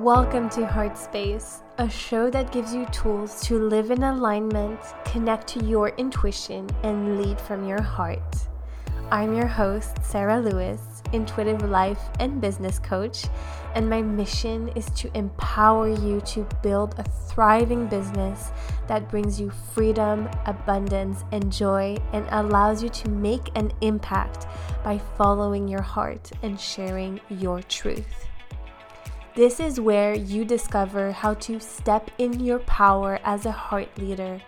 Welcome to Heart Space, a show that gives you tools to live in alignment, connect to your intuition, and lead from your heart. I'm your host, Sarah Lewis, intuitive life and business coach, and my mission is to empower you to build a thriving business that brings you freedom, abundance, and joy, and allows you to make an impact by following your heart and sharing your truth. This is where you discover how to step in your power as a heart leader,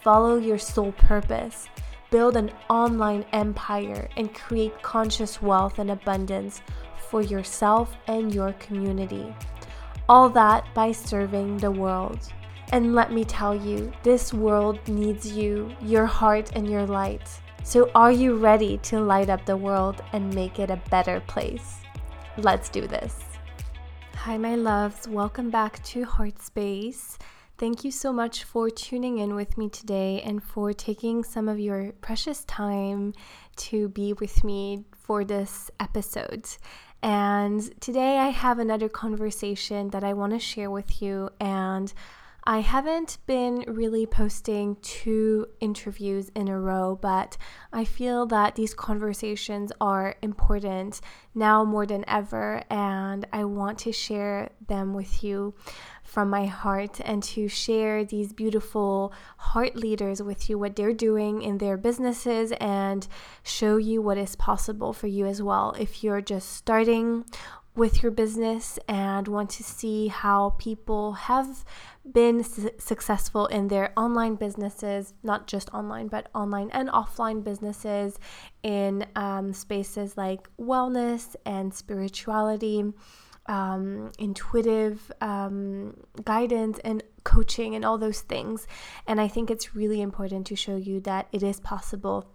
follow your soul purpose, build an online empire, and create conscious wealth and abundance for yourself and your community. All that by serving the world. And let me tell you, this world needs you, your heart, and your light. So, are you ready to light up the world and make it a better place? Let's do this. Hi, my loves. Welcome back to Heart Space. Thank you so much for tuning in with me today and for taking some of your precious time to be with me for this episode. And today I have another conversation that I want to share with you. And I haven't been really posting two interviews in a row, but I feel that these conversations are important now more than ever, and I want to share them with you from my heart and to share these beautiful heart leaders with you, what they're doing in their businesses, and show you what is possible for you as well. If you're just starting with your business and want to see how people have been su- successful in their online businesses, not just online, but online and offline businesses in um, spaces like wellness and spirituality. Um, intuitive um, guidance and coaching and all those things. And I think it's really important to show you that it is possible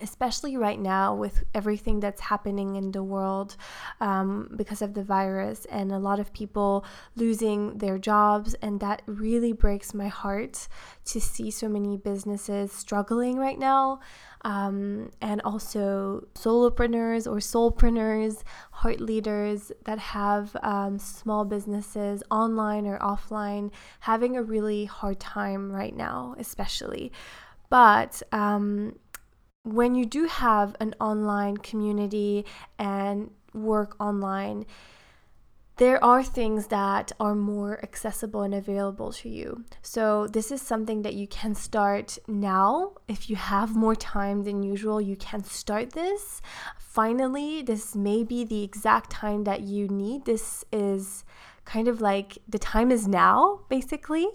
especially right now with everything that's happening in the world um, because of the virus and a lot of people losing their jobs. And that really breaks my heart to see so many businesses struggling right now. Um, and also solopreneurs or soulpreneurs, heart leaders that have um, small businesses online or offline having a really hard time right now, especially. But um, when you do have an online community and work online, there are things that are more accessible and available to you. So, this is something that you can start now. If you have more time than usual, you can start this. Finally, this may be the exact time that you need. This is kind of like the time is now, basically.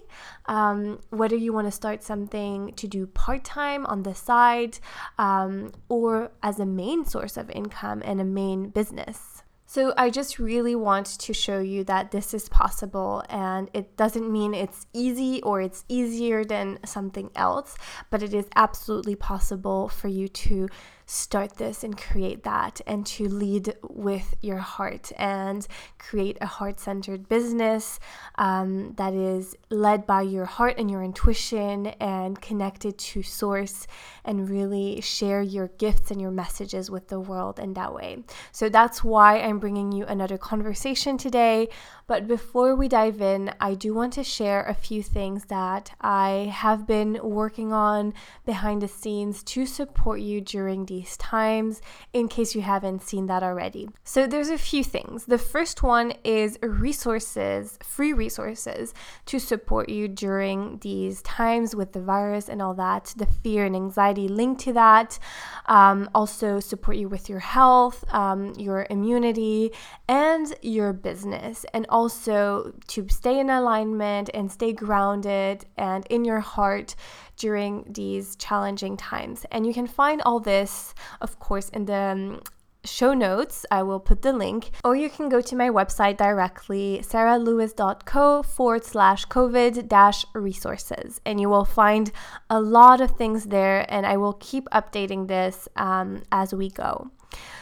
Um, whether you want to start something to do part time on the side um, or as a main source of income and a main business. So, I just really want to show you that this is possible, and it doesn't mean it's easy or it's easier than something else, but it is absolutely possible for you to start this and create that and to lead with your heart and create a heart centered business um, that is led by your heart and your intuition and connected to source and really share your gifts and your messages with the world in that way. So that's why I'm bringing you another conversation today. But before we dive in, I do want to share a few things that I have been working on behind the scenes to support you during these times in case you haven't seen that already. So there's a few things. The first one is resources, free resources to support you during these times with the virus and all that, the fear and anxiety linked to that. Um, also support you with your health, um, your immunity, and your business, and also to stay in alignment and stay grounded and in your heart during these challenging times. And you can find all this, of course, in the um, show notes. I will put the link, or you can go to my website directly, sarahlewis.co forward slash COVID dash resources, and you will find a lot of things there. And I will keep updating this um, as we go.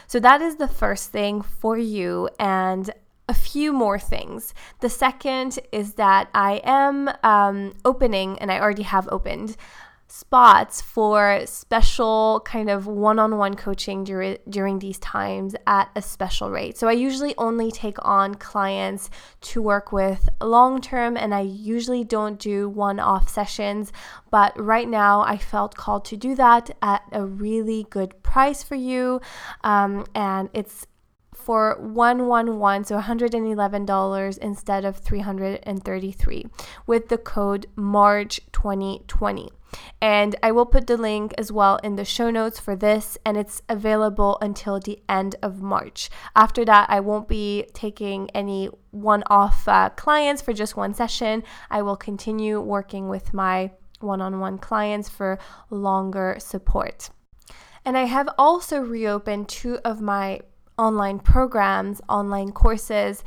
So, that is the first thing for you. And a few more things. The second is that I am um, opening, and I already have opened, spots for special kind of one-on-one coaching dur- during these times at a special rate. So I usually only take on clients to work with long term and I usually don't do one-off sessions, but right now I felt called to do that at a really good price for you um, and it's for 111 so $111 instead of 333 with the code march 2020 and I will put the link as well in the show notes for this, and it's available until the end of March. After that, I won't be taking any one off uh, clients for just one session. I will continue working with my one on one clients for longer support. And I have also reopened two of my online programs, online courses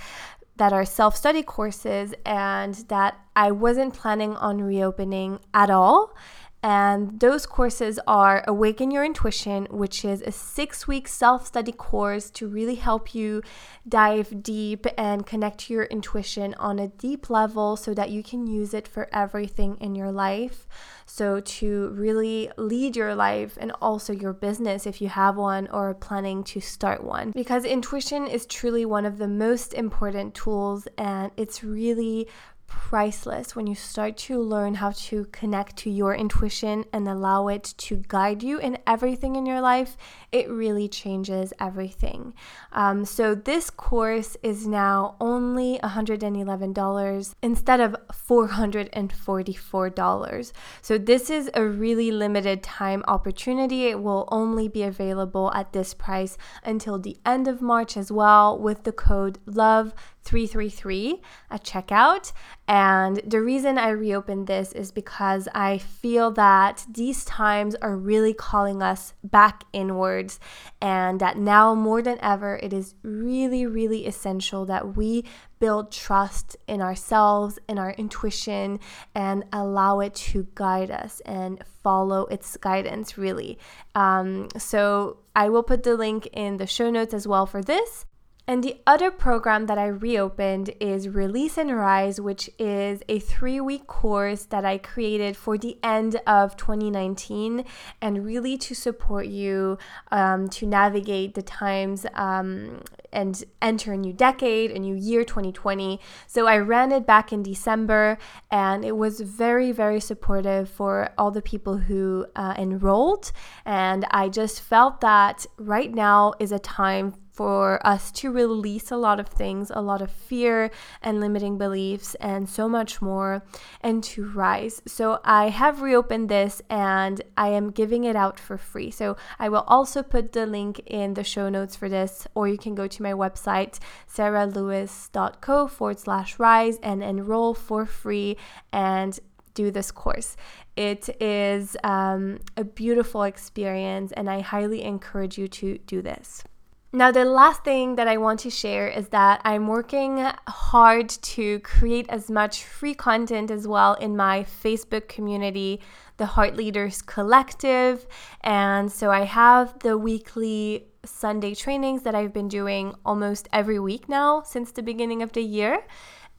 that are self study courses and that I wasn't planning on reopening at all. And those courses are Awaken Your Intuition, which is a six week self study course to really help you dive deep and connect to your intuition on a deep level so that you can use it for everything in your life. So, to really lead your life and also your business if you have one or are planning to start one. Because intuition is truly one of the most important tools and it's really priceless when you start to learn how to connect to your intuition and allow it to guide you in everything in your life. It really changes everything. Um, so, this course is now only $111 instead of $444. So, this is a really limited time opportunity. It will only be available at this price until the end of March as well with the code LOVE 333 at checkout. And the reason I reopened this is because I feel that these times are really calling us back inwards, and that now more than ever, it is really, really essential that we build trust in ourselves, in our intuition, and allow it to guide us and follow its guidance, really. Um, so I will put the link in the show notes as well for this. And the other program that I reopened is Release and Rise, which is a three week course that I created for the end of 2019 and really to support you um, to navigate the times um, and enter a new decade, a new year 2020. So I ran it back in December and it was very, very supportive for all the people who uh, enrolled. And I just felt that right now is a time for us to release a lot of things, a lot of fear and limiting beliefs, and so much more, and to rise. So, I have reopened this and I am giving it out for free. So, I will also put the link in the show notes for this, or you can go to my website, sarahlewis.co forward slash rise, and enroll for free and do this course. It is um, a beautiful experience, and I highly encourage you to do this. Now, the last thing that I want to share is that I'm working hard to create as much free content as well in my Facebook community, the Heart Leaders Collective. And so I have the weekly Sunday trainings that I've been doing almost every week now since the beginning of the year.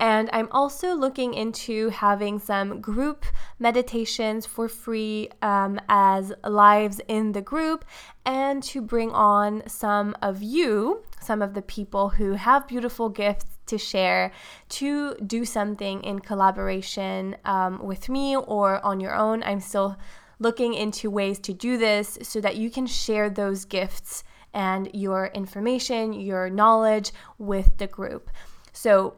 And I'm also looking into having some group meditations for free um, as lives in the group and to bring on some of you, some of the people who have beautiful gifts to share, to do something in collaboration um, with me or on your own. I'm still looking into ways to do this so that you can share those gifts and your information, your knowledge with the group. So,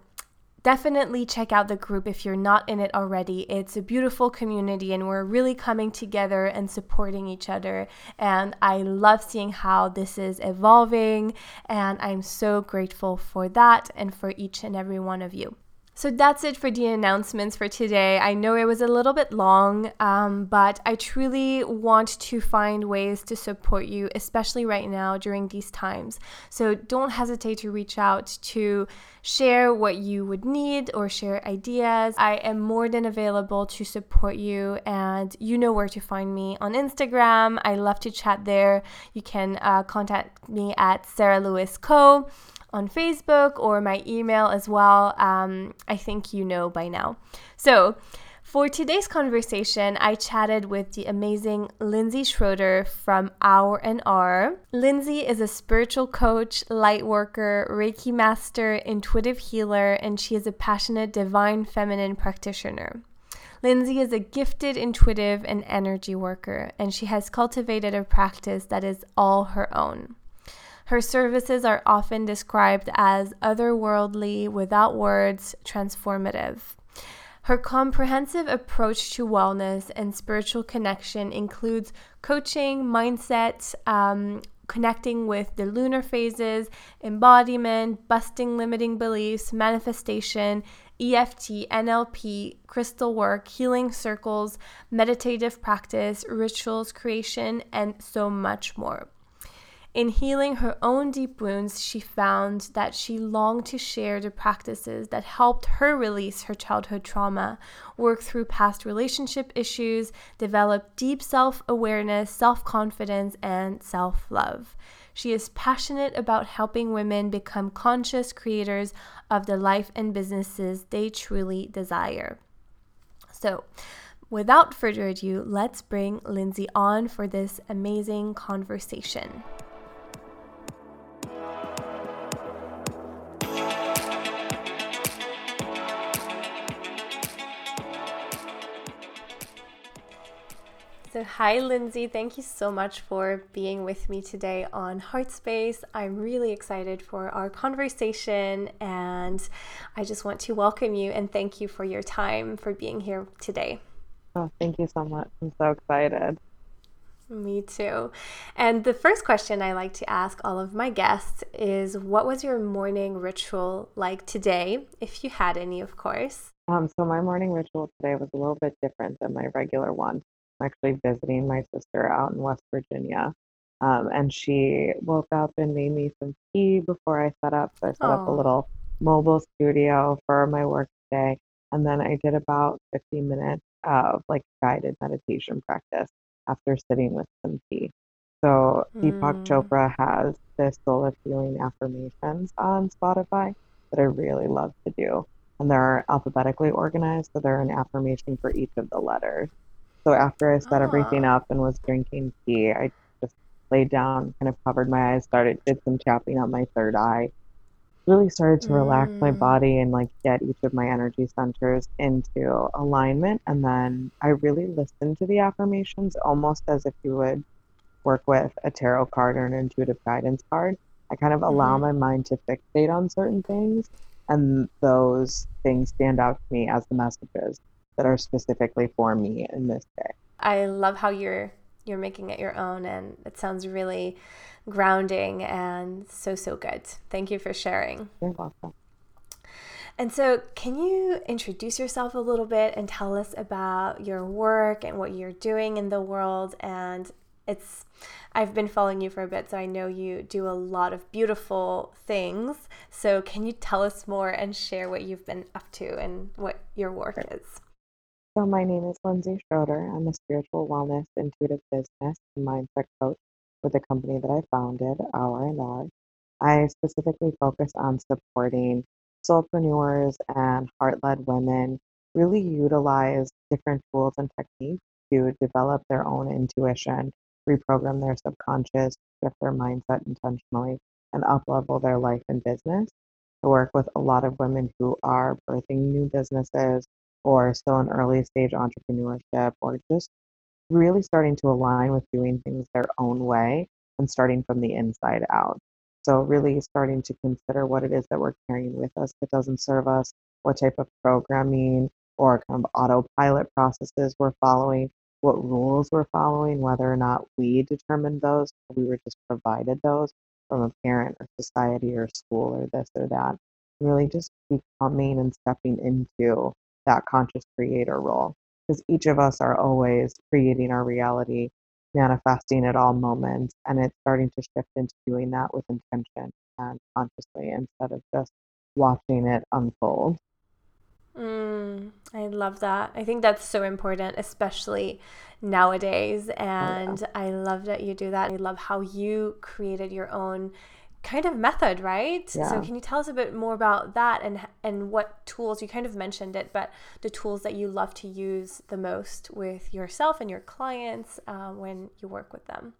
definitely check out the group if you're not in it already. It's a beautiful community and we're really coming together and supporting each other. And I love seeing how this is evolving. And I'm so grateful for that and for each and every one of you. So that's it for the announcements for today. I know it was a little bit long, um, but I truly want to find ways to support you, especially right now during these times. So don't hesitate to reach out to share what you would need or share ideas. I am more than available to support you, and you know where to find me on Instagram. I love to chat there. You can uh, contact me at Sarah Lewis Co on Facebook or my email as well. Um, I think you know by now. So, For today's conversation, I chatted with the amazing Lindsay Schroeder from Our and Are. Lindsay is a spiritual coach, light worker, Reiki master, intuitive healer, and she is a passionate divine feminine practitioner. Lindsay is a gifted intuitive and energy worker, and she has cultivated a practice that is all her own. Her services are often described as otherworldly, without words, transformative. Her comprehensive approach to wellness and spiritual connection includes coaching, mindset, um, connecting with the lunar phases, embodiment, busting limiting beliefs, manifestation, EFT, NLP, crystal work, healing circles, meditative practice, rituals, creation, and so much more. In healing her own deep wounds, she found that she longed to share the practices that helped her release her childhood trauma, work through past relationship issues, develop deep self awareness, self confidence, and self love. She is passionate about helping women become conscious creators of the life and businesses they truly desire. So, without further ado, let's bring Lindsay on for this amazing conversation. So, hi, Lindsay. Thank you so much for being with me today on Heartspace. I'm really excited for our conversation, and I just want to welcome you and thank you for your time for being here today. Oh, thank you so much. I'm so excited. Me too. And the first question I like to ask all of my guests is what was your morning ritual like today, if you had any, of course? Um, so, my morning ritual today was a little bit different than my regular one actually visiting my sister out in West Virginia. Um, and she woke up and made me some tea before I set up. So I set Aww. up a little mobile studio for my work today. And then I did about 15 minutes of like guided meditation practice after sitting with some tea. So Deepak mm. Chopra has this soul of healing affirmations on Spotify that I really love to do. And they're alphabetically organized, so they're an affirmation for each of the letters. So after I set everything up and was drinking tea, I just laid down, kind of covered my eyes, started did some tapping on my third eye. Really started to relax mm. my body and like get each of my energy centers into alignment. And then I really listened to the affirmations almost as if you would work with a tarot card or an intuitive guidance card. I kind of allow mm-hmm. my mind to fixate on certain things, and those things stand out to me as the messages that are specifically for me in this day. I love how you're you're making it your own and it sounds really grounding and so so good. Thank you for sharing. You're welcome. And so, can you introduce yourself a little bit and tell us about your work and what you're doing in the world? And it's, I've been following you for a bit, so I know you do a lot of beautiful things. So, can you tell us more and share what you've been up to and what your work is? So, my name is Lindsay Schroeder. I'm a spiritual wellness, intuitive business, and mindset coach with a company that I founded, Our and Are. I specifically focus on supporting solopreneurs and heart led women really utilize different tools and techniques to develop their own intuition, reprogram their subconscious, shift their mindset intentionally, and uplevel their life and business. I work with a lot of women who are birthing new businesses, or still in early stage entrepreneurship or just really starting to align with doing things their own way and starting from the inside out. So, really starting to consider what it is that we're carrying with us that doesn't serve us, what type of programming or kind of autopilot processes we're following, what rules we're following, whether or not we determined those, we were just provided those from a parent or society or school or this or that. Really just becoming and stepping into that conscious creator role because each of us are always creating our reality, manifesting at all moments, and it's starting to shift into doing that with intention and consciously instead of just watching it unfold. Mm, I love that. I think that's so important, especially nowadays. And oh, yeah. I love that you do that. I love how you created your own kind of method, right? Yeah. So can you tell us a bit more about that and and what tools you kind of mentioned it, but the tools that you love to use the most with yourself and your clients uh, when you work with them?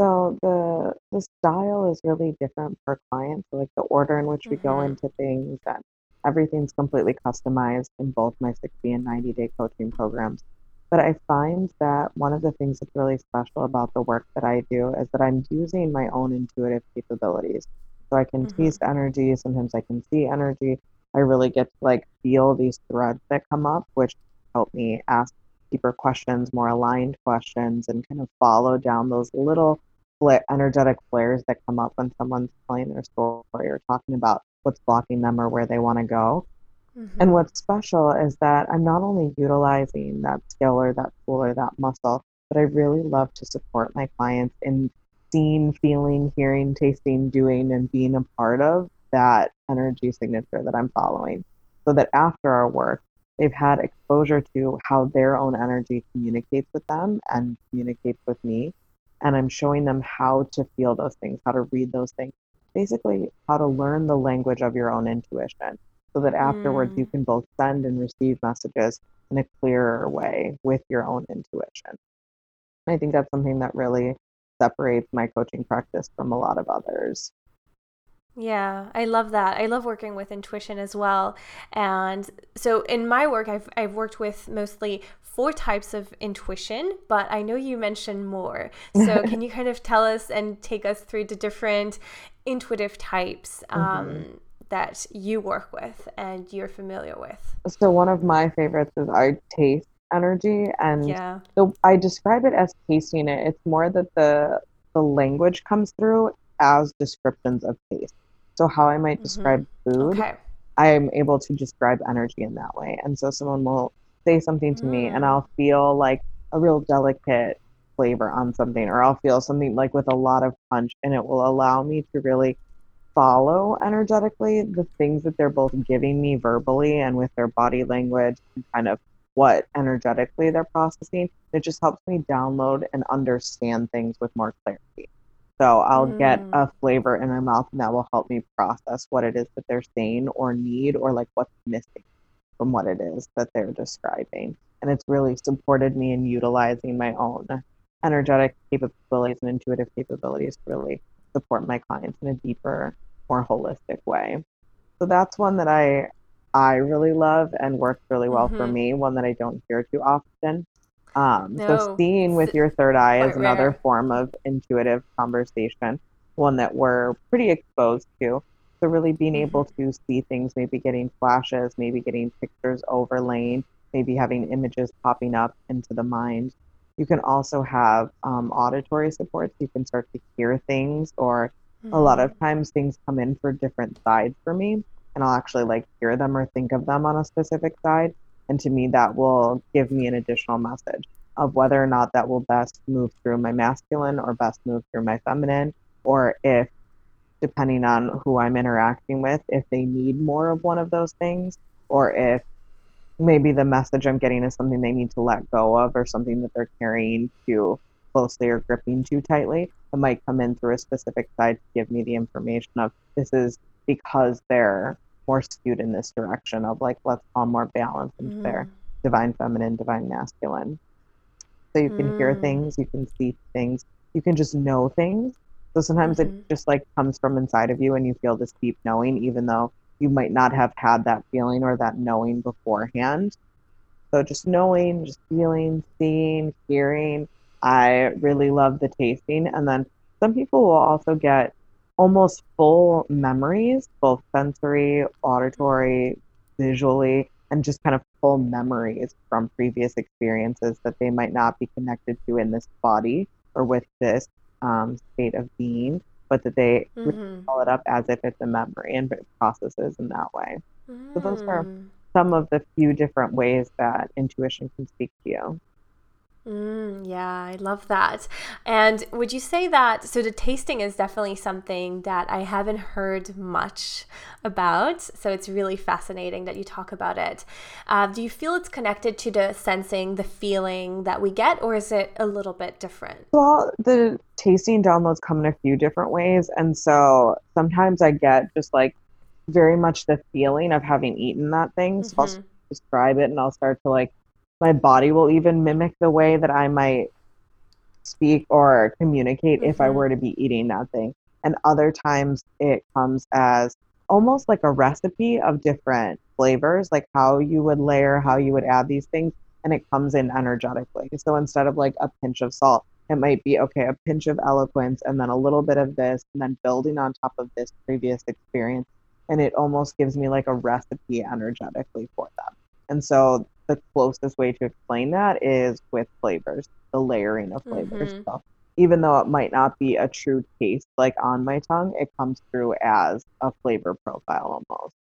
So the the style is really different per client. So like the order in which we go Mm-hmm. into things and everything's completely customized in both my 60 and 90 day coaching programs. But I find that one of the things that's really special about the work that I do is that I'm using my own intuitive capabilities. So I can Mm-hmm. taste energy, sometimes I can see energy. I really get to like feel these threads that come up, which help me ask deeper questions, more aligned questions, and kind of follow down those little energetic flares that come up when someone's telling their story or talking about what's blocking them or where they want to go. Mm-hmm. And what's special is that I'm not only utilizing that skill or that tool or that muscle, but I really love to support my clients in seeing, feeling, hearing, tasting, doing, and being a part of that energy signature that I'm following. So that after our work, they've had exposure to how their own energy communicates with them and communicates with me. And I'm showing them how to feel those things, how to read those things, basically, how to learn the language of your own intuition so that afterwards you Mm. can both send and receive messages in a clearer way with your own intuition. I think that's something that really separates my coaching practice from a lot of others. Yeah, I love that. I love working with intuition as well. And so in my work, I've, I've worked with mostly four types of intuition, but I know you mentioned more. So can you kind of tell us and take us through the different intuitive types hmm um, that you work with and you're familiar with? So one of my favorites is I taste energy, and Yeah. so I describe it as tasting it. It's more that the the language comes through as descriptions of taste. So how I might Mm-hmm. describe food, Okay. I'm able to describe energy in that way. And so someone will say something to me, and Mm. I'll feel like a real delicate flavor on something, or I'll feel something like with a lot of punch, and it will allow me to really follow energetically the things that they're both giving me verbally and with their body language and kind of what energetically they're processing. It just helps me download and understand things with more clarity. So I'll get Mm. a flavor in my mouth and that will help me process what it is that they're saying or need or like what's missing from what it is that they're describing. And it's really supported me in utilizing my own energetic capabilities and intuitive capabilities to really support my clients in a deeper, more holistic way. So that's one that I I really love and works really well for Mm-hmm. me, one that I don't hear too often. Um, so seeing with your third eye is another rare. form of intuitive conversation, one that we're pretty exposed to. So really being Mm-hmm. able to see things, maybe getting flashes, maybe getting pictures overlaying, maybe having images popping up into the mind. You can also have um, auditory supports. You can start to hear things, or a lot Mm-hmm. of times things come in for different sides for me, and I'll actually like hear them or think of them on a specific side. And to me, that will give me an additional message of whether or not that will best move through my masculine or best move through my feminine, or if, depending on who I'm interacting with, if they need more of one of those things, or if maybe the message I'm getting is something they need to let go of or something that they're carrying too closely or gripping too tightly. It might come in through a specific side to give me the information of this is because they're more skewed in this direction of like let's call more balance into their divine feminine, divine masculine. So you can hear Mm-hmm. things, you can see things, you can just know things. So sometimes it Mm-hmm. just like comes from inside of you and you feel this deep knowing, even though you might not have had that feeling or that knowing beforehand. So just knowing, just feeling, seeing, hearing. I really love the tasting. And then some people will also get almost full memories, both sensory, auditory, visually, and just kind of full memories from previous experiences that they might not be connected to in this body or with this um, state of being, but that they Mm-hmm. call it up as if it's a memory and it processes in that way. So those are Mm. some of the few different ways that intuition can speak to you. Mm, yeah, I love that. And would you say that? So, the tasting is definitely something that I haven't heard much about. So, it's really fascinating that you talk about it. Uh, do you feel it's connected to the sensing, the feeling that we get, or is it a little bit different? Well, the tasting downloads come in a few different ways. And so sometimes I get just like very much the feeling of having eaten that thing. So, mm-hmm. I'll describe it and I'll start to like my body will even mimic the way that I might speak or communicate mm-hmm. if I mm-hmm. were to be eating that thing. And other times it comes as almost like a recipe of different flavors, like how you would layer, how you would add these things, and it comes in energetically. So instead of like a pinch of salt, it might be okay, a pinch of eloquence and then a little bit of this, and then building on top of this previous experience. And it almost gives me like a recipe energetically for them. And so the closest way to explain that is with flavors, the layering of flavors. Mm-hmm. So even though it might not be a true taste like on my tongue, it comes through as a flavor profile almost.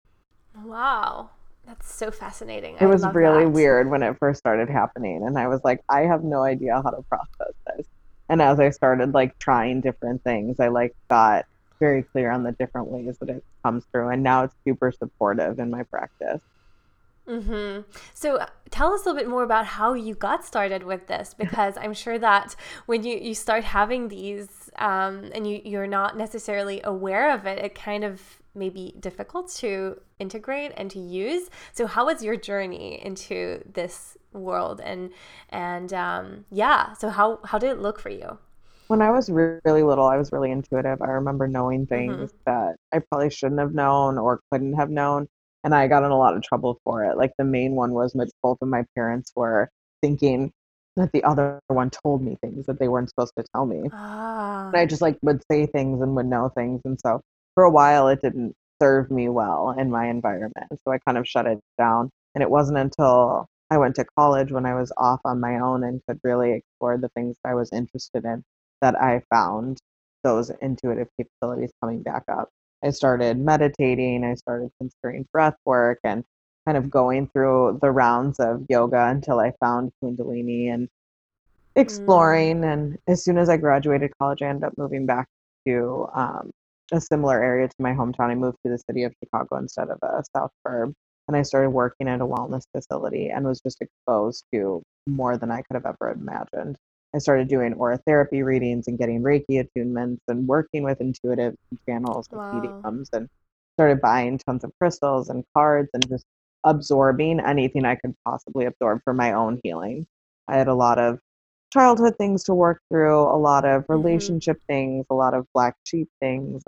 Wow. That's so fascinating. It I was really that. weird when it first started happening and I was like, I have no idea how to process this. And as I started like trying different things, I like got very clear on the different ways that it comes through and now it's super supportive in my practice. Mm-hmm. So uh, tell us a little bit more about how you got started with this, because I'm sure that when you, you start having these um, and you, you're not necessarily aware of it, it kind of may be difficult to integrate and to use. So how was your journey into this world and and um, yeah, so how how did it look for you? When I was really little, I was really intuitive. I remember knowing mm-hmm. things mm-hmm. that I probably shouldn't have known or couldn't have known and I got in a lot of trouble for it. Like the main one was that both of my parents were thinking that the other one told me things that they weren't supposed to tell me. Ah. And I just like would say things and would know things, and so for a while it didn't serve me well in my environment. So I kind of shut it down. And it wasn't until I went to college when I was off on my own and could really explore the things I was interested in that I found those intuitive capabilities coming back up. I started meditating, I started considering breath work and kind of going through the rounds of yoga until I found Kundalini and exploring. Mm. And as soon as I graduated college, I ended up moving back to um, a similar area to my hometown. I moved to the city of Chicago instead of a South Burb. And I started working at a wellness facility and was just exposed to more than I could have ever imagined. I started doing aura therapy readings and getting Reiki attunements and working with intuitive channels and wow. mediums and started buying tons of crystals and cards and just absorbing anything I could possibly absorb for my own healing. I had a lot of childhood things to work through, a lot of mm-hmm. relationship mm-hmm. things, a lot of black sheep things,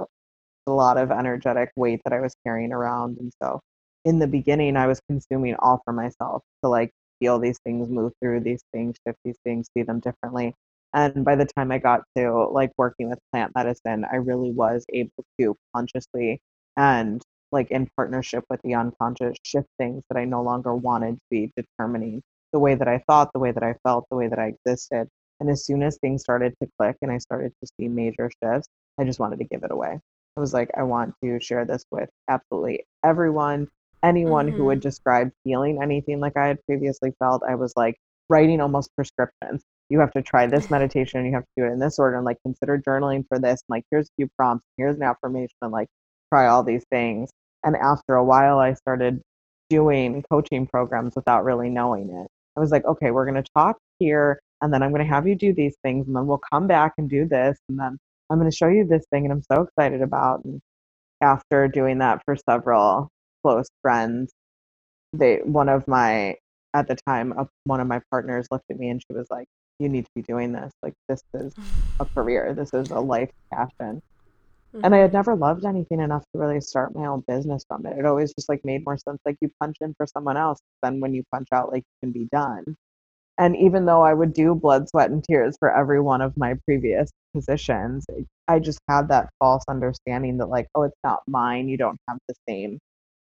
a lot of energetic weight that I was carrying around. And so in the beginning, I was consuming all for myself to like feel these things, move through these things, shift these things, see them differently. And by the time I got to like working with plant medicine, I really was able to consciously and like in partnership with the unconscious shift things that I no longer wanted to be determining the way that I thought, the way that I felt, the way that I existed. And as soon as things started to click and I started to see major shifts, I just wanted to give it away. I was like, I want to share this with absolutely everyone anyone mm-hmm. who would describe feeling anything like I had previously felt, I was like writing almost prescriptions. You have to try this meditation, you have to do it in this order, and like consider journaling for this. And like, here's a few prompts, here's an affirmation, and like try all these things. And after a while, I started doing coaching programs without really knowing it. I was like, okay, we're going to talk here, and then I'm going to have you do these things, and then we'll come back and do this, and then I'm going to show you this thing, and I'm so excited about. And after doing that for several close friends. They one of my at the time uh, one of my partners looked at me and she was like you need to be doing this. Like this is a career. This is a life passion. Mm-hmm. and i had mm-hmm. never loved anything enough to really start my own business from it. It always just like made more sense like you punch in for someone else then when you punch out like you can be done. And even though i would do blood sweat and tears for every one of my previous positions i just had that false understanding that like oh it's not mine. You don't have the same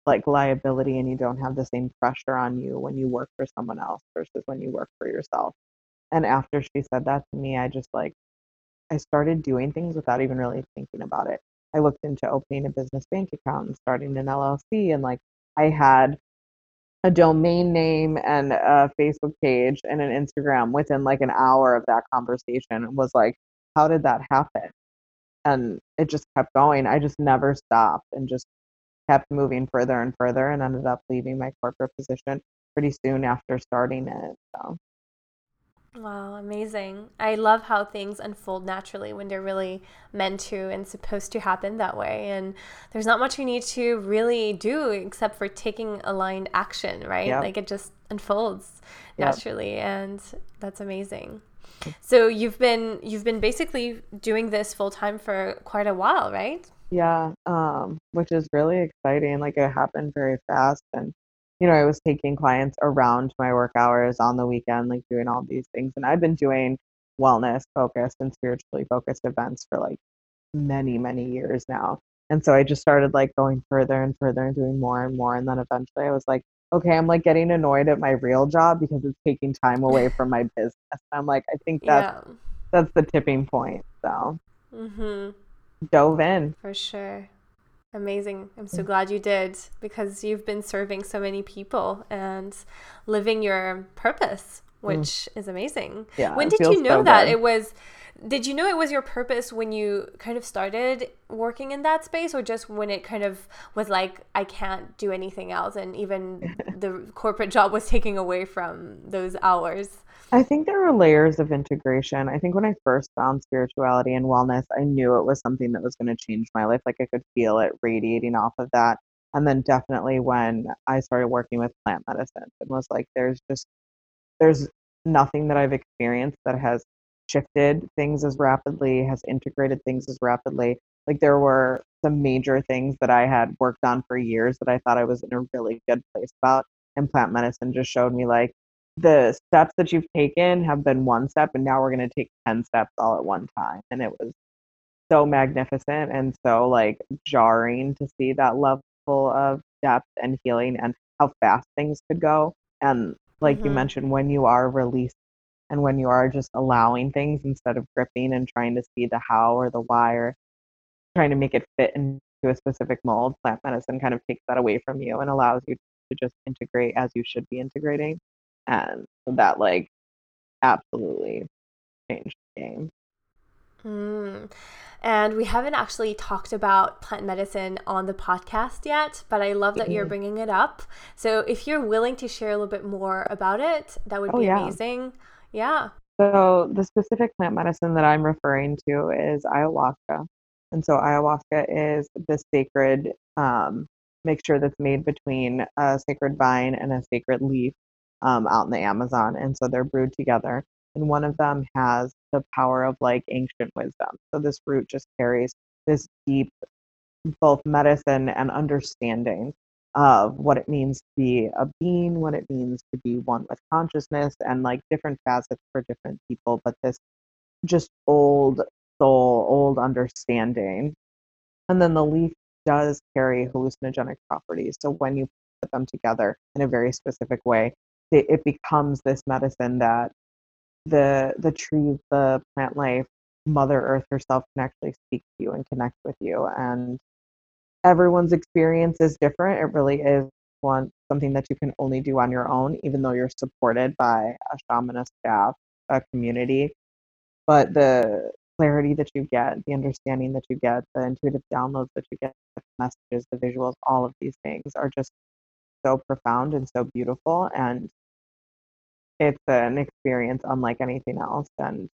like liability and you don't have the same pressure on you when you work for someone else versus when you work for yourself. And after she said that to me, I just like I started doing things without even really thinking about it. I looked into opening a business bank account and starting an LLC and like I had a domain name and a Facebook page and an Instagram within like an hour of that conversation was like, how did that happen? And it just kept going. I just never stopped and just kept moving further and further and ended up leaving my corporate position pretty soon after starting it. So Wow, amazing. I love how things unfold naturally when they're really meant to and supposed to happen that way. And there's not much you need to really do except for taking aligned action, right? Yep. Like it just unfolds naturally yep. and that's amazing. So you've been you've been basically doing this full time for quite a while, right? Yeah, um, which is really exciting. Like it happened very fast and you know, I was taking clients around my work hours on the weekend, like doing all these things. And I've been doing wellness focused and spiritually focused events for like many, many years now. And so I just started like going further and further and doing more and more. And then eventually I was like, okay, I'm like getting annoyed at my real job because it's taking time away from my business. I'm like, I think that's yeah. that's the tipping point. So mm-hmm. Dove in. For sure. Amazing. I'm so glad you did because you've been serving so many people and living your purpose, mm. which mm. is amazing. Yeah, when did you know so that good. it was did you know it was your purpose when you kind of started working in that space or just when it kind of was like I can't do anything else and even the corporate job was taking away from those hours? I think there were layers of integration. I think when I first found spirituality and wellness, I knew it was something that was going to change my life. Like I could feel it radiating off of that. And then definitely when I started working with plant medicine, it was like there's just there's nothing that I've experienced that has shifted things as rapidly, has integrated things as rapidly. Like there were some major things that I had worked on for years that I thought I was in a really good place about. And plant medicine just showed me like the steps that you've taken have been one step and now we're going to take 10 steps all at one time and it was so magnificent and so like jarring to see that level of depth and healing and how fast things could go and like mm-hmm. you mentioned when you are released and when you are just allowing things instead of gripping and trying to see the how or the why or trying to make it fit into a specific mold plant medicine kind of takes that away from you and allows you to just integrate as you should be integrating and that like absolutely changed the game. Mm. And we haven't actually talked about plant medicine on the podcast yet, but I love that you're bringing it up. So if you're willing to share a little bit more about it, that would oh, be yeah. amazing. Yeah. So the specific plant medicine that I'm referring to is ayahuasca. And so ayahuasca is the sacred um, mixture that's made between a sacred vine and a sacred leaf um, out in the Amazon. And so they're brewed together. And one of them has the power of like ancient wisdom. So this root just carries this deep, both medicine and understanding of what it means to be a being, what it means to be one with consciousness, and like different facets for different people. But this just old soul, old understanding. And then the leaf does carry hallucinogenic properties. So when you put them together in a very specific way, it, it becomes this medicine that the the trees, the plant life, Mother Earth herself can actually speak to you and connect with you. And everyone's experience is different. It really is one something that you can only do on your own, even though you're supported by a shamanist staff, a community. But the clarity that you get, the understanding that you get, the intuitive downloads that you get, the messages, the visuals, all of these things are just so profound and so beautiful and it's an experience unlike anything else and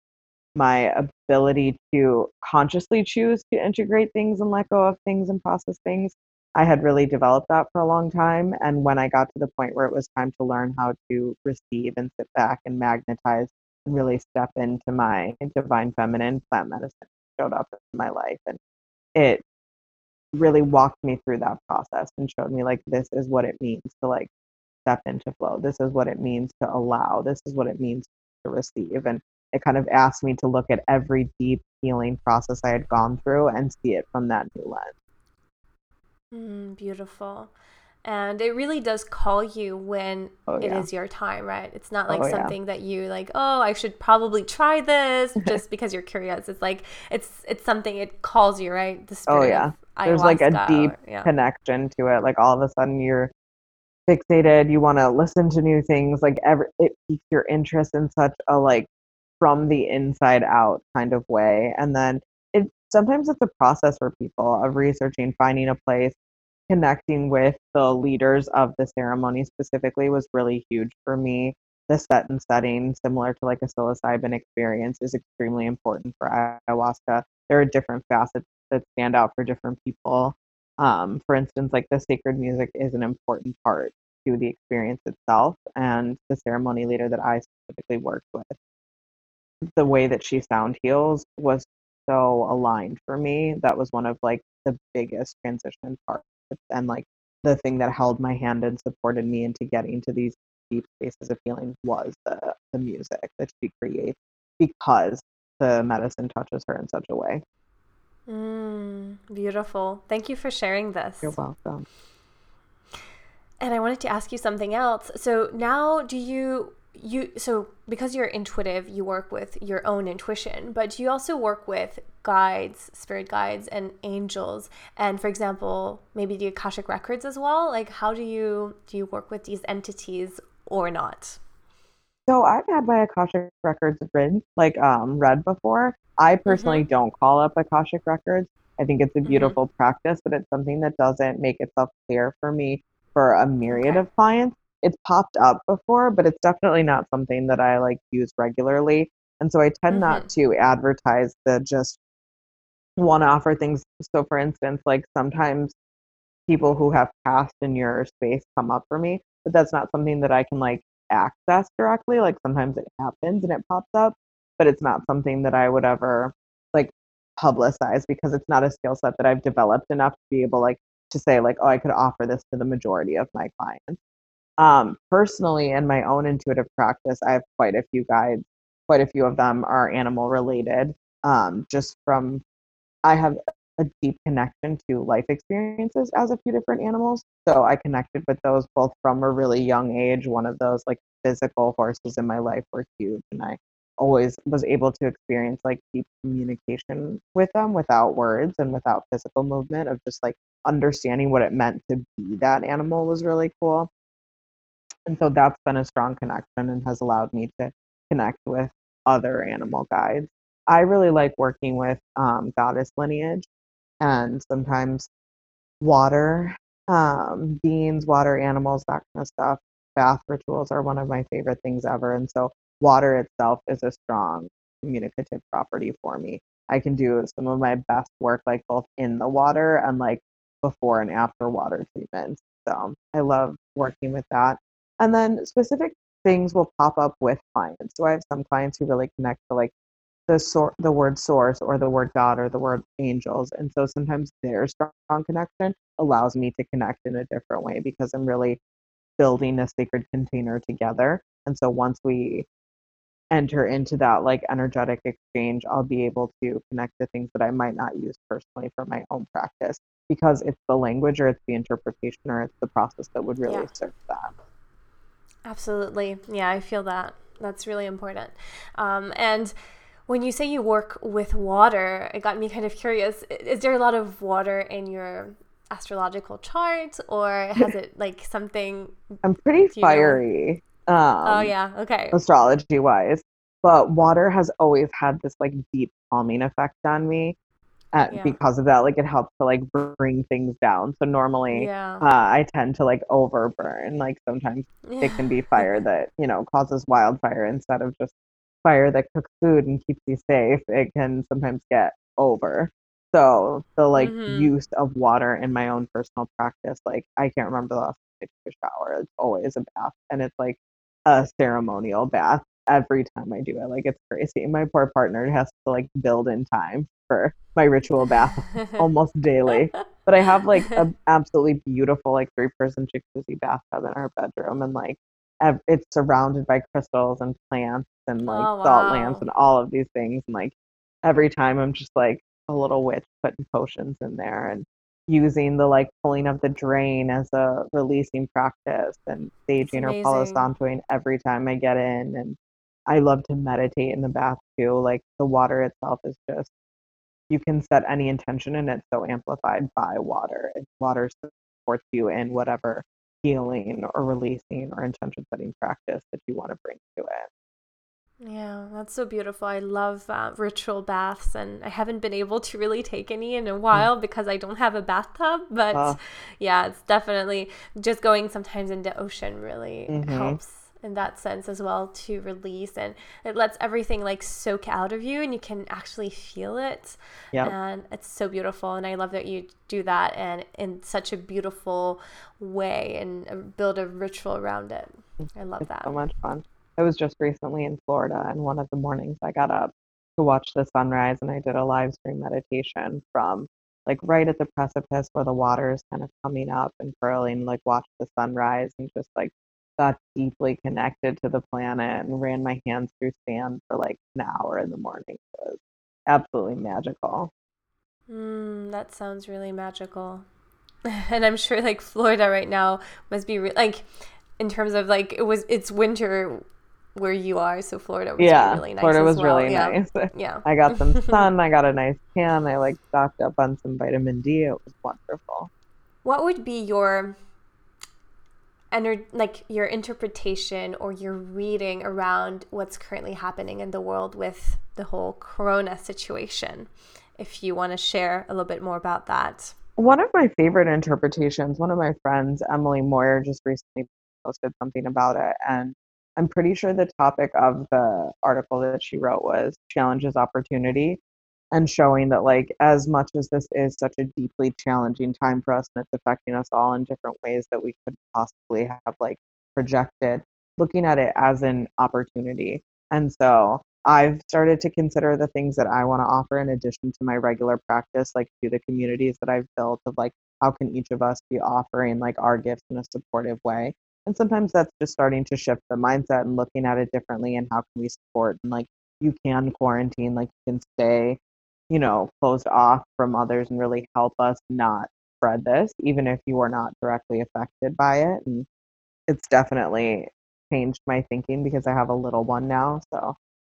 my ability to consciously choose to integrate things and let go of things and process things i had really developed that for a long time and when i got to the point where it was time to learn how to receive and sit back and magnetize and really step into my divine feminine plant medicine showed up in my life and it really walked me through that process and showed me like this is what it means to like step into flow. This is what it means to allow. This is what it means to receive. And it kind of asked me to look at every deep healing process i had gone through and see it from that new lens. Mm, beautiful and it really does call you when oh, yeah. it is your time right it's not like oh, something yeah. that you like oh i should probably try this just because you're curious it's like it's it's something it calls you right the oh, spirit oh yeah there's like a deep or, yeah. connection to it like all of a sudden you're fixated you want to listen to new things like every it piques your interest in such a like from the inside out kind of way and then it sometimes it's a process for people of researching finding a place connecting with the leaders of the ceremony specifically was really huge for me. The set and setting similar to like a psilocybin experience is extremely important for ayahuasca. There are different facets that stand out for different people. Um, for instance, like the sacred music is an important part to the experience itself, and the ceremony leader that I specifically worked with, the way that she sound heals was so aligned for me. That was one of like the biggest transition parts, and like the thing that held my hand and supported me into getting to these deep spaces of healing was the the music that she creates because the medicine touches her in such a way. Mm, beautiful. Thank you for sharing this. You're welcome. And I wanted to ask you something else. So now do you you so because you're intuitive, you work with your own intuition, but you also work with guides, spirit guides and angels? And for example, maybe the Akashic records as well? Like how do you do you work with these entities or not? So I've had my Akashic records read, like um, read before. I personally mm-hmm. don't call up Akashic records. I think it's a mm-hmm. beautiful mm-hmm. practice, but it's something that doesn't make itself clear for me for a myriad okay. of clients. It's popped up before, but it's definitely not something that I like use regularly. And so I tend mm-hmm. not to advertise the just to offer things. So, for instance, like sometimes people who have passed in your space come up for me, but that's not something that I can like access directly. Like sometimes it happens and it pops up, but it's not something that I would ever like publicize because it's not a skill set that I've developed enough to be able like to say like, oh, I could offer this to the majority of my clients. Um, personally, in my own intuitive practice, I have quite a few guides. Quite a few of them are animal related. Um, just from, I have a deep connection to life experiences as a few different animals. So I connected with those both from a really young age. One of those like physical horses in my life were huge, and I always was able to experience like deep communication with them without words and without physical movement of just like understanding what it meant to be that animal was really cool. And so that's been a strong connection and has allowed me to connect with other animal guides. I really like working with um, goddess lineage and sometimes water, um, beans, water animals, that kind of stuff. Bath rituals are one of my favorite things ever. And so water itself is a strong communicative property for me. I can do some of my best work like both in the water and like before and after water treatments. So I love working with that. And then specific things will pop up with clients. So I have some clients who really connect to like the sor- the word source or the word God or the word angels. And so sometimes their strong connection allows me to connect in a different way because I'm really building a sacred container together. And so once we enter into that like energetic exchange, I'll be able to connect to things that I might not use personally for my own practice because it's the language or it's the interpretation or it's the process that would really yeah. serve that. Absolutely. Yeah, I feel that. That's really important. Um, and when you say you work with water, it got me kind of curious. Is there a lot of water in your astrological chart or has it like something I'm pretty fiery. Um, oh yeah, okay. Astrology wise, but water has always had this like deep calming effect on me. Uh, yeah. Because of that, like it helps to like bring things down. So normally, yeah. uh, I tend to like overburn. Like sometimes yeah. it can be fire that you know causes wildfire instead of just fire that cooks food and keeps you safe, it can sometimes get over. So the like mm-hmm. use of water in my own personal practice, like I can't remember the last time I took a shower. It's always a bath, and it's like a ceremonial bath every time I do it. Like it's crazy. My poor partner has to like build in time for my ritual bath almost daily. But I have like an absolutely beautiful like three person jacuzzi bathtub in our bedroom, and like it's surrounded by crystals and plants and like oh, salt lamps and all of these things. And like every time I'm just like a little witch putting potions in there and using the like pulling of the drain as a releasing practice and saging or palo santoing every time I get in. And I love to meditate in the bath too. Like the water itself is just you can set any intention and it's so amplified by water. And water supports you in whatever healing or releasing or intention setting practice that you want to bring to it. Yeah, that's so beautiful. I love uh, ritual baths, and I haven't been able to really take any in a mm. while because I don't have a bathtub. But uh. yeah, it's definitely just going sometimes into ocean really mm-hmm. helps in that sense as well to release and it lets everything like soak out of you and you can actually feel it. Yeah. And it's so beautiful and i love that you do that and in such a beautiful way and uh, build a ritual around it. I love it's that. so much fun. I was just recently in florida and one of the mornings i got up to watch the sunrise and i did a live stream meditation from like right at the precipice where the water is kind of coming up and curling like watch the sunrise and just like got deeply connected to the planet and ran my hands through sand for like an hour in the morning. It was absolutely magical. Mm, that sounds really magical. and I'm sure like Florida right now must be re- like in terms of like it was it's winter where you are, so Florida was yeah, really nice. Florida was well. really yeah. nice. Yeah. I got some sun, I got a nice tan, I like stocked up on some vitamin D. It was wonderful. What would be your ener- like your interpretation or your reading around what's currently happening in the world with the whole corona situation if you want to share a little bit more about that. One of my favorite interpretations one of my friends emily moyer just recently posted something about it and i'm pretty sure the topic of the article that she wrote was challenges opportunity and showing that like as much as this is such a deeply challenging time for us and it's affecting us all in different ways that we could possibly have like projected looking at it as an opportunity. And so i've started to consider the things that i want to offer in addition to my regular practice like to the communities that i've built of like how can each of us be offering like our gifts in a supportive way? And sometimes that's just starting to shift the mindset and looking at it differently and how can we support and like you can quarantine like you can stay you know, closed off from others and really help us not spread this, even if you are not directly affected by it. And it's definitely changed my thinking because I have a little one now. So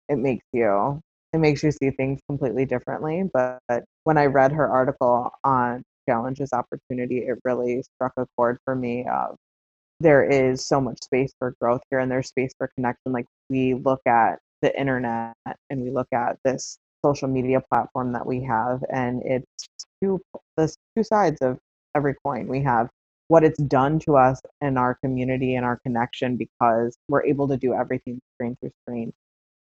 it makes you it makes you see things completely differently. But when I read her article on challenges opportunity, it really struck a chord for me of there is so much space for growth here and there's space for connection. Like we look at the internet and we look at this social media platform that we have and it's two the two sides of every coin. We have what it's done to us and our community and our connection because we're able to do everything screen through screen.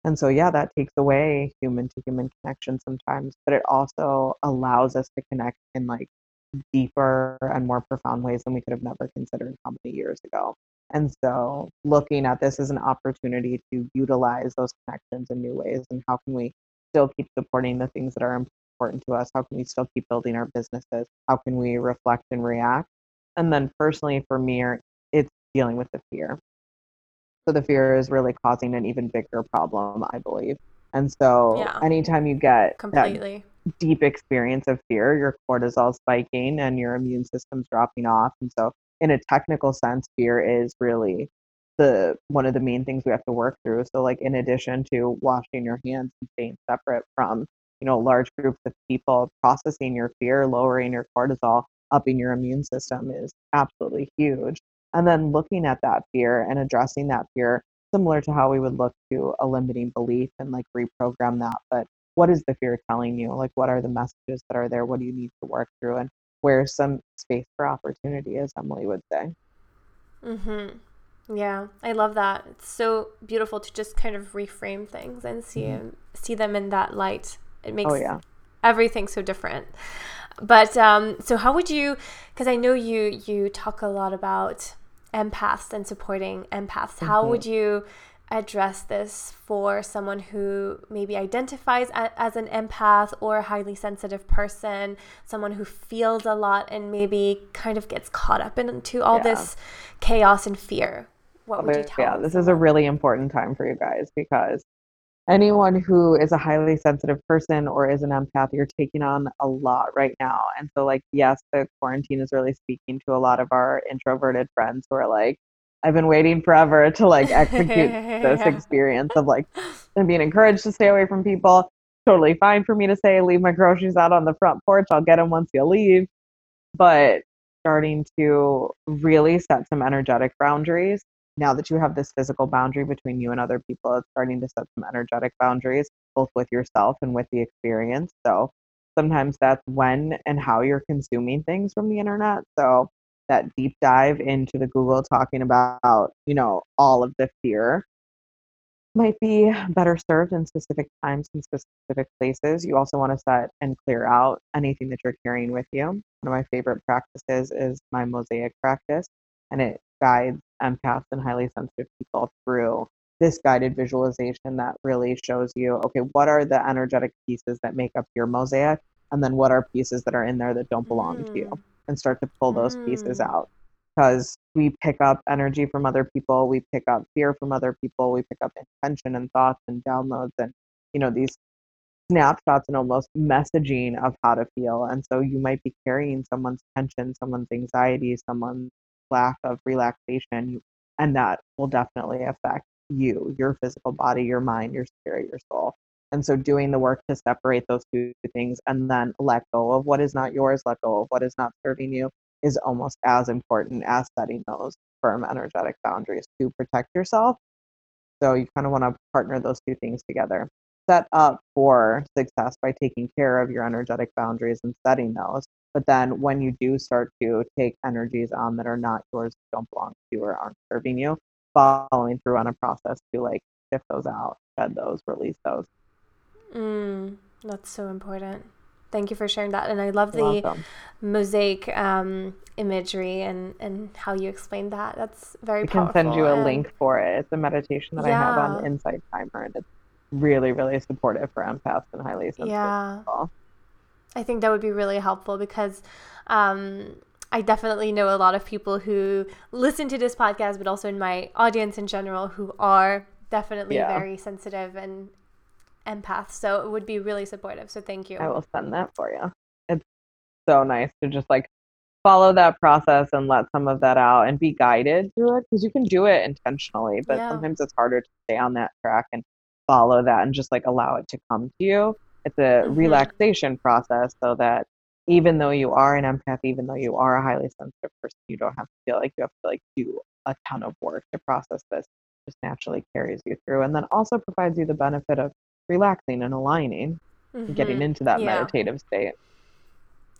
And so yeah that takes away human to human connection sometimes but it also allows us to connect in like deeper and more profound ways than we could have never considered how many years ago. And so looking at this as an opportunity to utilize those connections in new ways and how can we still keep supporting the things that are important to us? How can we still keep building our businesses? How can we reflect and react? And then personally for me, it's dealing with the fear. So the fear is really causing an even bigger problem, I believe. And so yeah. anytime you get completely deep experience of fear, your cortisol spiking and your immune system's dropping off. And so in a technical sense, fear is really the one of the main things we have to work through. So like in addition to washing your hands and staying separate from, you know, large groups of people, processing your fear, lowering your cortisol, upping your immune system is absolutely huge. And then looking at that fear and addressing that fear similar to how we would look to a limiting belief and like reprogram that. But what is the fear telling you? Like what are the messages that are there? What do you need to work through? And where's some space for opportunity, as Emily would say. Mm-hmm. Yeah, I love that. It's so beautiful to just kind of reframe things and see mm-hmm. see them in that light. It makes oh, yeah. everything so different. But um, so how would you? Because I know you you talk a lot about empaths and supporting empaths. Mm-hmm. How would you address this for someone who maybe identifies a, as an empath or a highly sensitive person, someone who feels a lot and maybe kind of gets caught up into all yeah. this chaos and fear? What would you tell? Yeah, this is a really important time for you guys because anyone who is a highly sensitive person or is an empath, you're taking on a lot right now. And so, like, yes, the quarantine is really speaking to a lot of our introverted friends who are like, I've been waiting forever to like execute this experience of like and being encouraged to stay away from people. Totally fine for me to say, leave my groceries out on the front porch. I'll get them once you leave. But starting to really set some energetic boundaries. Now that you have this physical boundary between you and other people, it's starting to set some energetic boundaries, both with yourself and with the experience. So sometimes that's when and how you're consuming things from the internet. So that deep dive into the Google talking about, you know, all of the fear might be better served in specific times and specific places. You also want to set and clear out anything that you're carrying with you. One of my favorite practices is my mosaic practice, and it guides empaths and highly sensitive people through this guided visualization that really shows you okay, what are the energetic pieces that make up your mosaic, and then what are pieces that are in there that don't belong mm. to you, mm. and start to pull those mm. pieces out because we pick up energy from other people, we pick up fear from other people, we pick up intention and thoughts and downloads and you know these snapshots and almost messaging of how to feel. And so you might be carrying someone's tension, someone's anxiety, someone's lack of relaxation, and that will definitely affect you, your physical body, your mind, your spirit, your soul. And so doing the work to separate those two things and then let go of what is not yours, let go of what is not serving you, is almost as important as setting those firm energetic boundaries to protect yourself. So you kind of want to partner those two things together. Set up for success by taking care of your energetic boundaries and setting those. But then when you do start to take energies on that are not yours, don't belong to you, or aren't serving you, following through on a process to like shift those out, shed those, release those. Mm, that's so important. Thank you for sharing that. And I love You're the welcome. mosaic um, imagery and, and how you explained that. That's very I can send you a and... link for it. It's a meditation that yeah. I have on Insight Timer, and it's really, really supportive for empaths and highly sensitive yeah. people. I think that would be really helpful because um, I definitely know a lot of people who listen to this podcast, but also in my audience in general, who are definitely yeah. very sensitive and empath. So it would be really supportive. So thank you. I will send that for you. It's so nice to just like follow that process and let some of that out and be guided through it because you can do it intentionally, but yeah. sometimes it's harder to stay on that track and follow that and just like allow it to come to you. It's a mm-hmm. relaxation process so that even though you are an empath, even though you are a highly sensitive person, you don't have to feel like you have to like do a ton of work to process this. It just naturally carries you through and then also provides you the benefit of relaxing and aligning mm-hmm. and getting into that yeah. meditative state.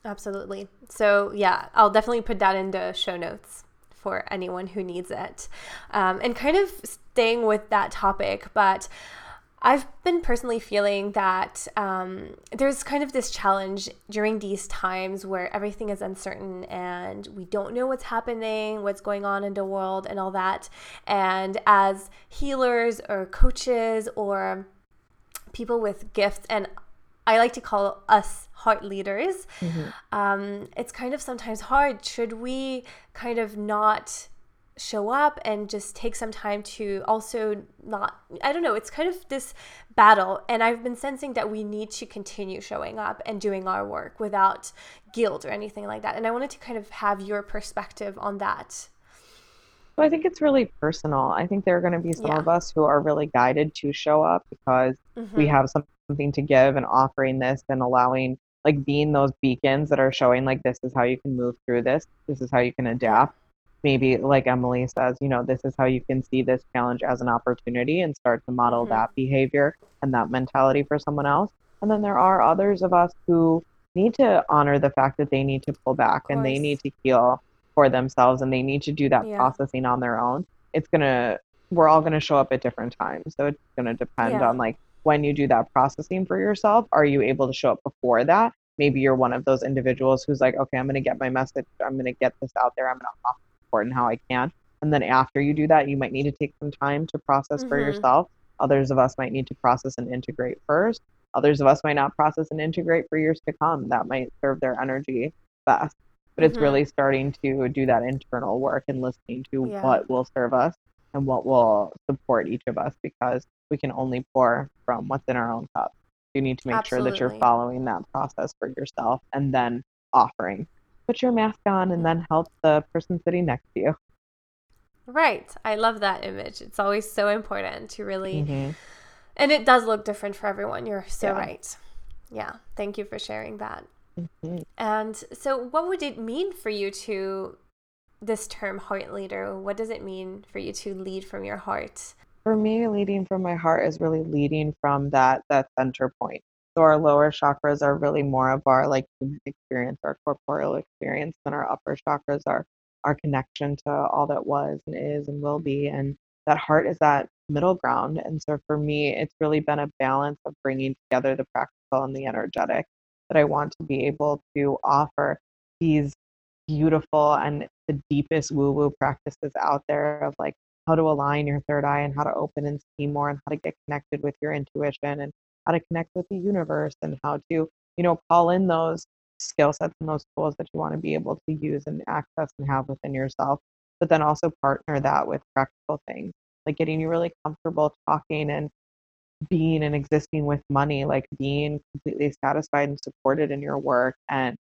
Absolutely. So, yeah, I'll definitely put that in the show notes for anyone who needs it. Um, and kind of staying with that topic, but I've been personally feeling that um, there's kind of this challenge during these times where everything is uncertain and we don't know what's happening, what's going on in the world, and all that. And as healers or coaches or people with gifts and I like to call us heart leaders. Mm-hmm. Um, it's kind of sometimes hard. Should we kind of not show up and just take some time to also not, I don't know, it's kind of this battle. And I've been sensing that we need to continue showing up and doing our work without guilt or anything like that. And I wanted to kind of have your perspective on that. So I think it's really personal. I think there are going to be some yeah. of us who are really guided to show up because mm-hmm. we have something to give and offering this and allowing like being those beacons that are showing like this is how you can move through this. This is how you can adapt. Maybe like Emily says, you know, this is how you can see this challenge as an opportunity and start to model mm-hmm. that behavior and that mentality for someone else. And then there are others of us who need to honor the fact that they need to pull back and they need to heal for themselves and they need to do that yeah. processing on their own it's gonna we're all gonna show up at different times so it's gonna depend yeah. on like when you do that processing for yourself are you able to show up before that maybe you're one of those individuals who's like okay i'm gonna get my message i'm gonna get this out there i'm gonna offer support in how i can and then after you do that you might need to take some time to process mm-hmm. for yourself others of us might need to process and integrate first others of us might not process and integrate for years to come that might serve their energy best but it's mm-hmm. really starting to do that internal work and listening to yeah. what will serve us and what will support each of us because we can only pour from what's in our own cup. You need to make Absolutely. sure that you're following that process for yourself and then offering. Put your mask on and then help the person sitting next to you. Right. I love that image. It's always so important to really, mm-hmm. and it does look different for everyone. You're so yeah. right. Yeah. Thank you for sharing that. Mm-hmm. And so, what would it mean for you to this term heart leader? What does it mean for you to lead from your heart? For me, leading from my heart is really leading from that that center point. So our lower chakras are really more of our like human experience, our corporeal experience, than our upper chakras are our connection to all that was and is and will be. And that heart is that middle ground. And so for me, it's really been a balance of bringing together the practical and the energetic that I want to be able to offer these beautiful and the deepest woo woo practices out there of like how to align your third eye and how to open and see more and how to get connected with your intuition and how to connect with the universe and how to, you know, call in those skill sets and those tools that you want to be able to use and access and have within yourself. But then also partner that with practical things, like getting you really comfortable talking and being and existing with money, like being completely satisfied and supported in your work and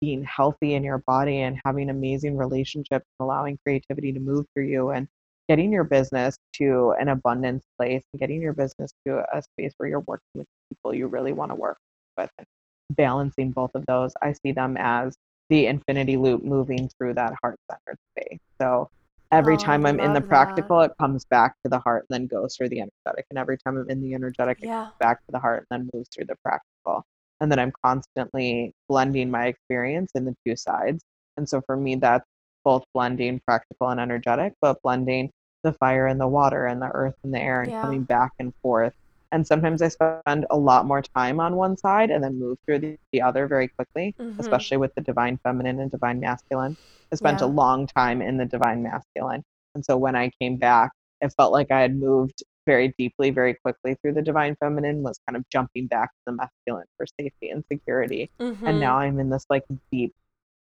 being healthy in your body and having amazing relationships, and allowing creativity to move through you and getting your business to an abundance place and getting your business to a space where you're working with people you really want to work with and balancing both of those i see them as the infinity loop moving through that heart centered space so every oh, time i'm in the practical that. it comes back to the heart and then goes through the energetic and every time i'm in the energetic it yeah. comes back to the heart and then moves through the practical and then i'm constantly blending my experience in the two sides and so for me that's both blending practical and energetic, but blending the fire and the water and the earth and the air and yeah. coming back and forth. And sometimes I spend a lot more time on one side and then move through the, the other very quickly, mm-hmm. especially with the divine feminine and divine masculine. I spent yeah. a long time in the divine masculine. And so when I came back, it felt like I had moved very deeply, very quickly through the divine feminine, was kind of jumping back to the masculine for safety and security. Mm-hmm. And now I'm in this like deep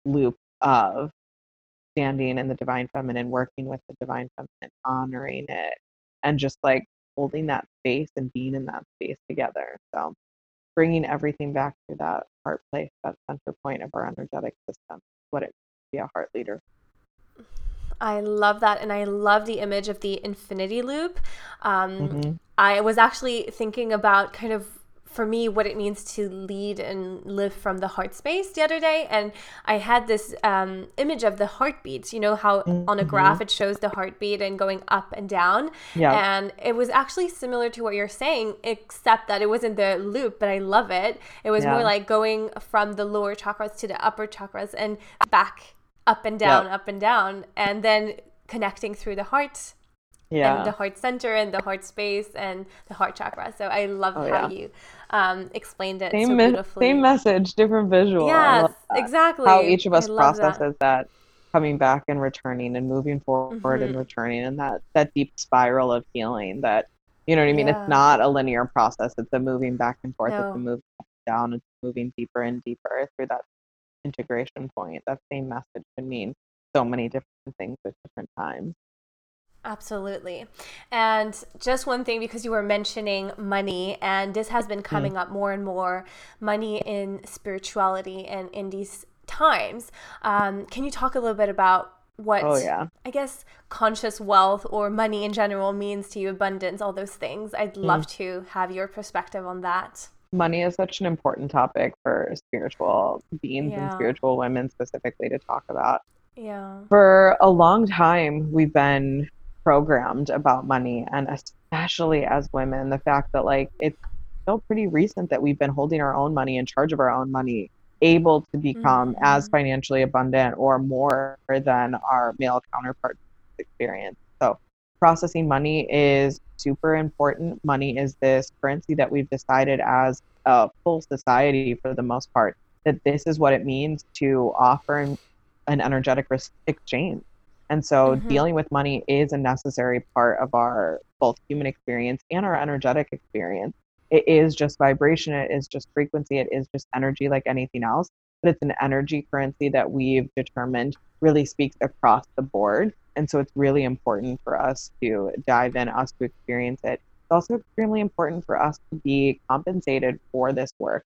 loop of standing in the divine feminine, working with the divine feminine, honoring it, and just like holding that space and being in that space together. So, bringing everything back to that heart place, that center point of our energetic system, what it be a heart leader. I love that. And I love the image of the infinity loop. Um, mm-hmm. I was actually thinking about kind of for me what it means to lead and live from the heart space the other day and i had this um, image of the heartbeats you know how mm-hmm. on a graph mm-hmm. it shows the heartbeat and going up and down yeah. and it was actually similar to what you're saying except that it wasn't the loop but i love it it was yeah. more like going from the lower chakras to the upper chakras and back up and down yep. up and down and then connecting through the heart yeah. and the heart center and the heart space and the heart chakra. So I love oh, how yeah. you um, explained it same so beautifully. same message, different visual. Yes, exactly. How each of us processes that. that. coming back and returning and moving forward mm-hmm. and returning and that that deep spiral of healing that you know what I mean? Yeah. It's not a linear process. It's a moving back and forth. No. It's a moving down. It's moving deeper and deeper through that integration point. That same message can mean so many different things at different times. Absolutely. And just one thing, because you were mentioning money, and this has been coming mm. up more and more money in spirituality and in these times. Um, can you talk a little bit about what, oh, yeah. I guess, conscious wealth or money in general means to you, abundance, all those things? I'd mm. love to have your perspective on that. Money is such an important topic for spiritual beings yeah. and spiritual women specifically to talk about. Yeah. For a long time, we've been programmed about money and especially as women the fact that like it's still pretty recent that we've been holding our own money in charge of our own money able to become mm-hmm. as financially abundant or more than our male counterparts experience. So processing money is super important. Money is this currency that we've decided as a full society for the most part that this is what it means to offer an energetic exchange and so mm-hmm. dealing with money is a necessary part of our both human experience and our energetic experience. It is just vibration, it is just frequency, it is just energy like anything else, but it's an energy currency that we've determined really speaks across the board. And so it's really important for us to dive in, us to experience it. It's also extremely important for us to be compensated for this work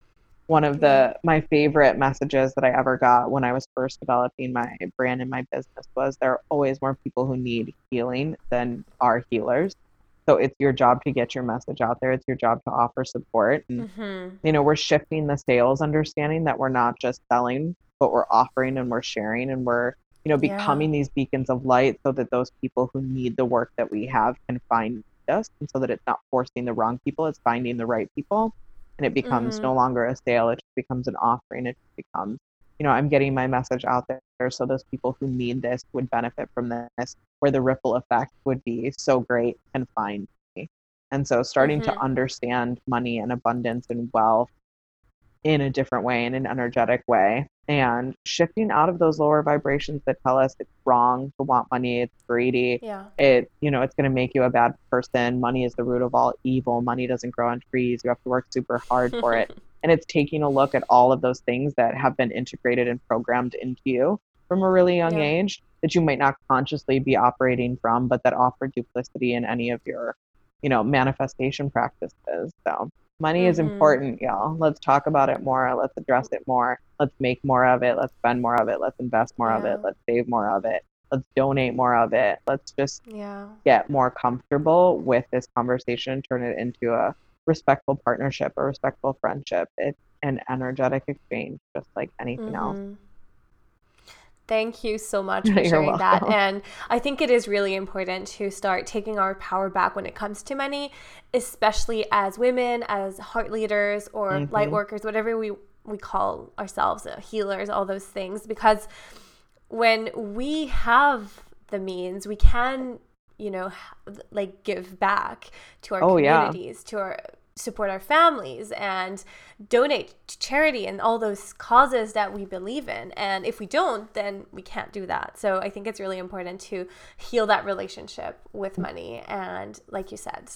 one of the my favorite messages that I ever got when I was first developing my brand and my business was there are always more people who need healing than are healers. So it's your job to get your message out there. It's your job to offer support. And, Mm-hmm. you know, we're shifting the sales understanding that we're not just selling, but we're offering and we're sharing and we're, you know, Yeah. becoming these beacons of light so that those people who need the work that we have can find us and so that it's not forcing the wrong people, it's finding the right people. And it becomes Mhm. no longer a sale, it just becomes an offering. It just becomes, you know, I'm getting my message out there so those people who need this would benefit from this, where the ripple effect would be so great and find me. And so starting to Mhm. understand money and abundance and wealth in a different way, in an energetic way, and shifting out of those lower vibrations that tell us it's wrong to want money, it's greedy, Yeah. it you know it's going to make you a bad person. Money is the root of all evil. Money doesn't grow on trees. You have to work super hard for it. And it's taking a look at all of those things that have been integrated and programmed into you from a really young Yeah. age that you might not consciously be operating from but that offer duplicity in any of your you know manifestation practices so money is Mhm. important y'all. Let's talk about it more. Let's address it more. Let's make more of it. Let's spend more of it. Let's invest more of it. Let's save more of it. Let's donate more of it. Let's just Yeah. get more comfortable with this conversation, turn it into a respectful partnership, a respectful friendship. It's an energetic exchange, just like anything else. Thank you so much for You're sharing that. And I think it is really important to start taking our power back when it comes to money, especially as women, as heart leaders or light Mhm. workers, whatever we we call ourselves, uh, healers, all those things because when we have the means, we can, you know, like give back to our Oh, yeah. communities, to our support our families and donate to charity and all those causes that we believe in. And if we don't, then we can't do that. So I think it's really important to heal that relationship with money and like you said.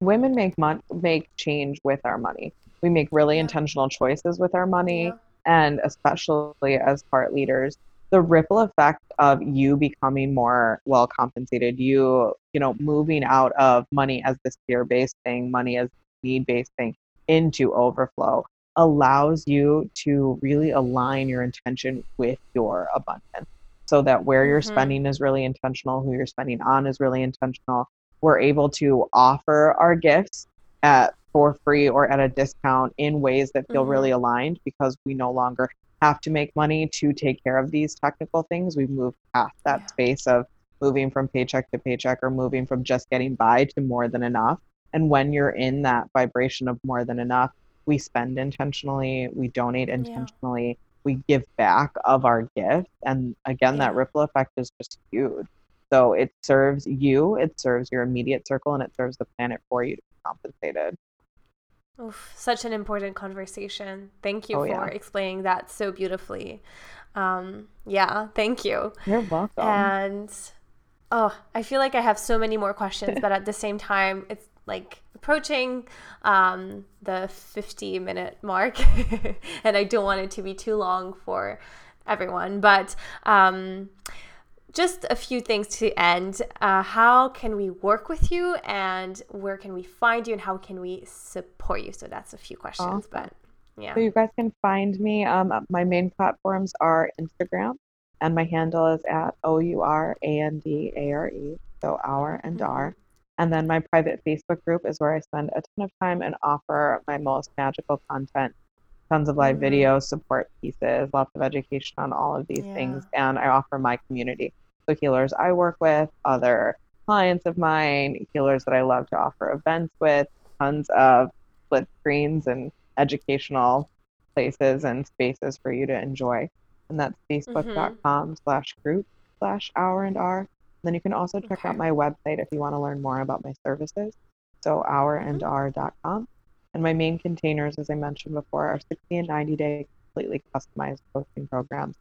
Women make mon- make change with our money. We make really Yeah. intentional choices with our money, Yeah. and especially as heart leaders, the ripple effect of you becoming more well compensated, you you know moving out of money as this fear based thing, money as need based thing into overflow allows you to really align your intention with your abundance so that where you're Mhm. spending is really intentional, who you're spending on is really intentional. We're able to offer our gifts at for free or at a discount in ways that feel Mhm. really aligned because we no longer have to make money to take care of these technical things. We've moved past that Yeah. space of moving from paycheck to paycheck or moving from just getting by to more than enough. And when you're in that vibration of more than enough, we spend intentionally, we donate intentionally, we give back of our gift. And again, that ripple effect is just huge. So it serves you, it serves your immediate circle, and it serves the planet for you to be compensated. Oof, such an important conversation. Thank you Oh, for yeah. explaining that so beautifully. Um, yeah, thank you. You're welcome. And oh, I feel like I have so many more questions, but at the same time, it's like approaching um, the 50 minute mark, and I don't want it to be too long for everyone. But um, just a few things to end. Uh, how can we work with you, and where can we find you, and how can we support you? So that's a few questions, but yeah. So you guys can find me. Um, my main platforms are Instagram, and my handle is at O U R A N D A R E. So Our and Mhm. Are. And then my private Facebook group is where I spend a ton of time and offer my most magical content. Tons of live Mhm. videos, support pieces, lots of education on all of these things. And I offer my community. So healers I work with, other clients of mine, healers that I love to offer events with, tons of split screens and educational places and spaces for you to enjoy. And that's facebook.com slash group slash Our and Are. Then you can also check Okay. out my website if you want to learn more about my services. So ourandare.com. And my main containers, as I mentioned before, are 60 and 90 day completely customized coaching programs.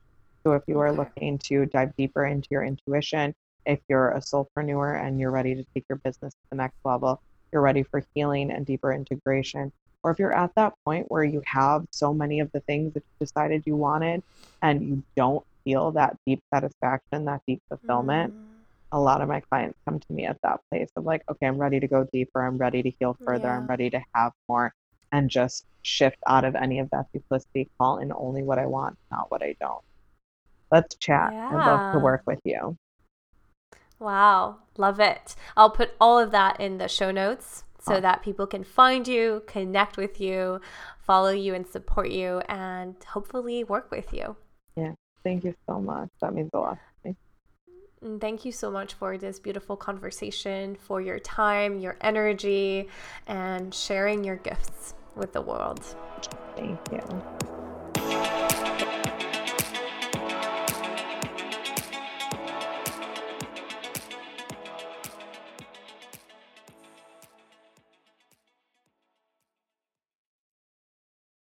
So if you are Okay. looking to dive deeper into your intuition, if you're a soulpreneur and you're ready to take your business to the next level, you're ready for healing and deeper integration, or if you're at that point where you have so many of the things that you decided you wanted and you don't feel that deep satisfaction, that deep fulfillment, Mm, a lot of my clients come to me at that place of like, okay, I'm ready to go deeper, I'm ready to heal further, I'm ready to have more, and just shift out of any of that duplicity, call in only what I want, not what I don't. Let's chat. I'd love to work with you. Wow, love it. I'll put all of that in the show notes so oh. that people can find you, connect with you, follow you, and support you, and hopefully work with you. Yeah, thank you so much. That means a lot. Thank you so much for this beautiful conversation, for your time, your energy, and sharing your gifts with the world. Thank you.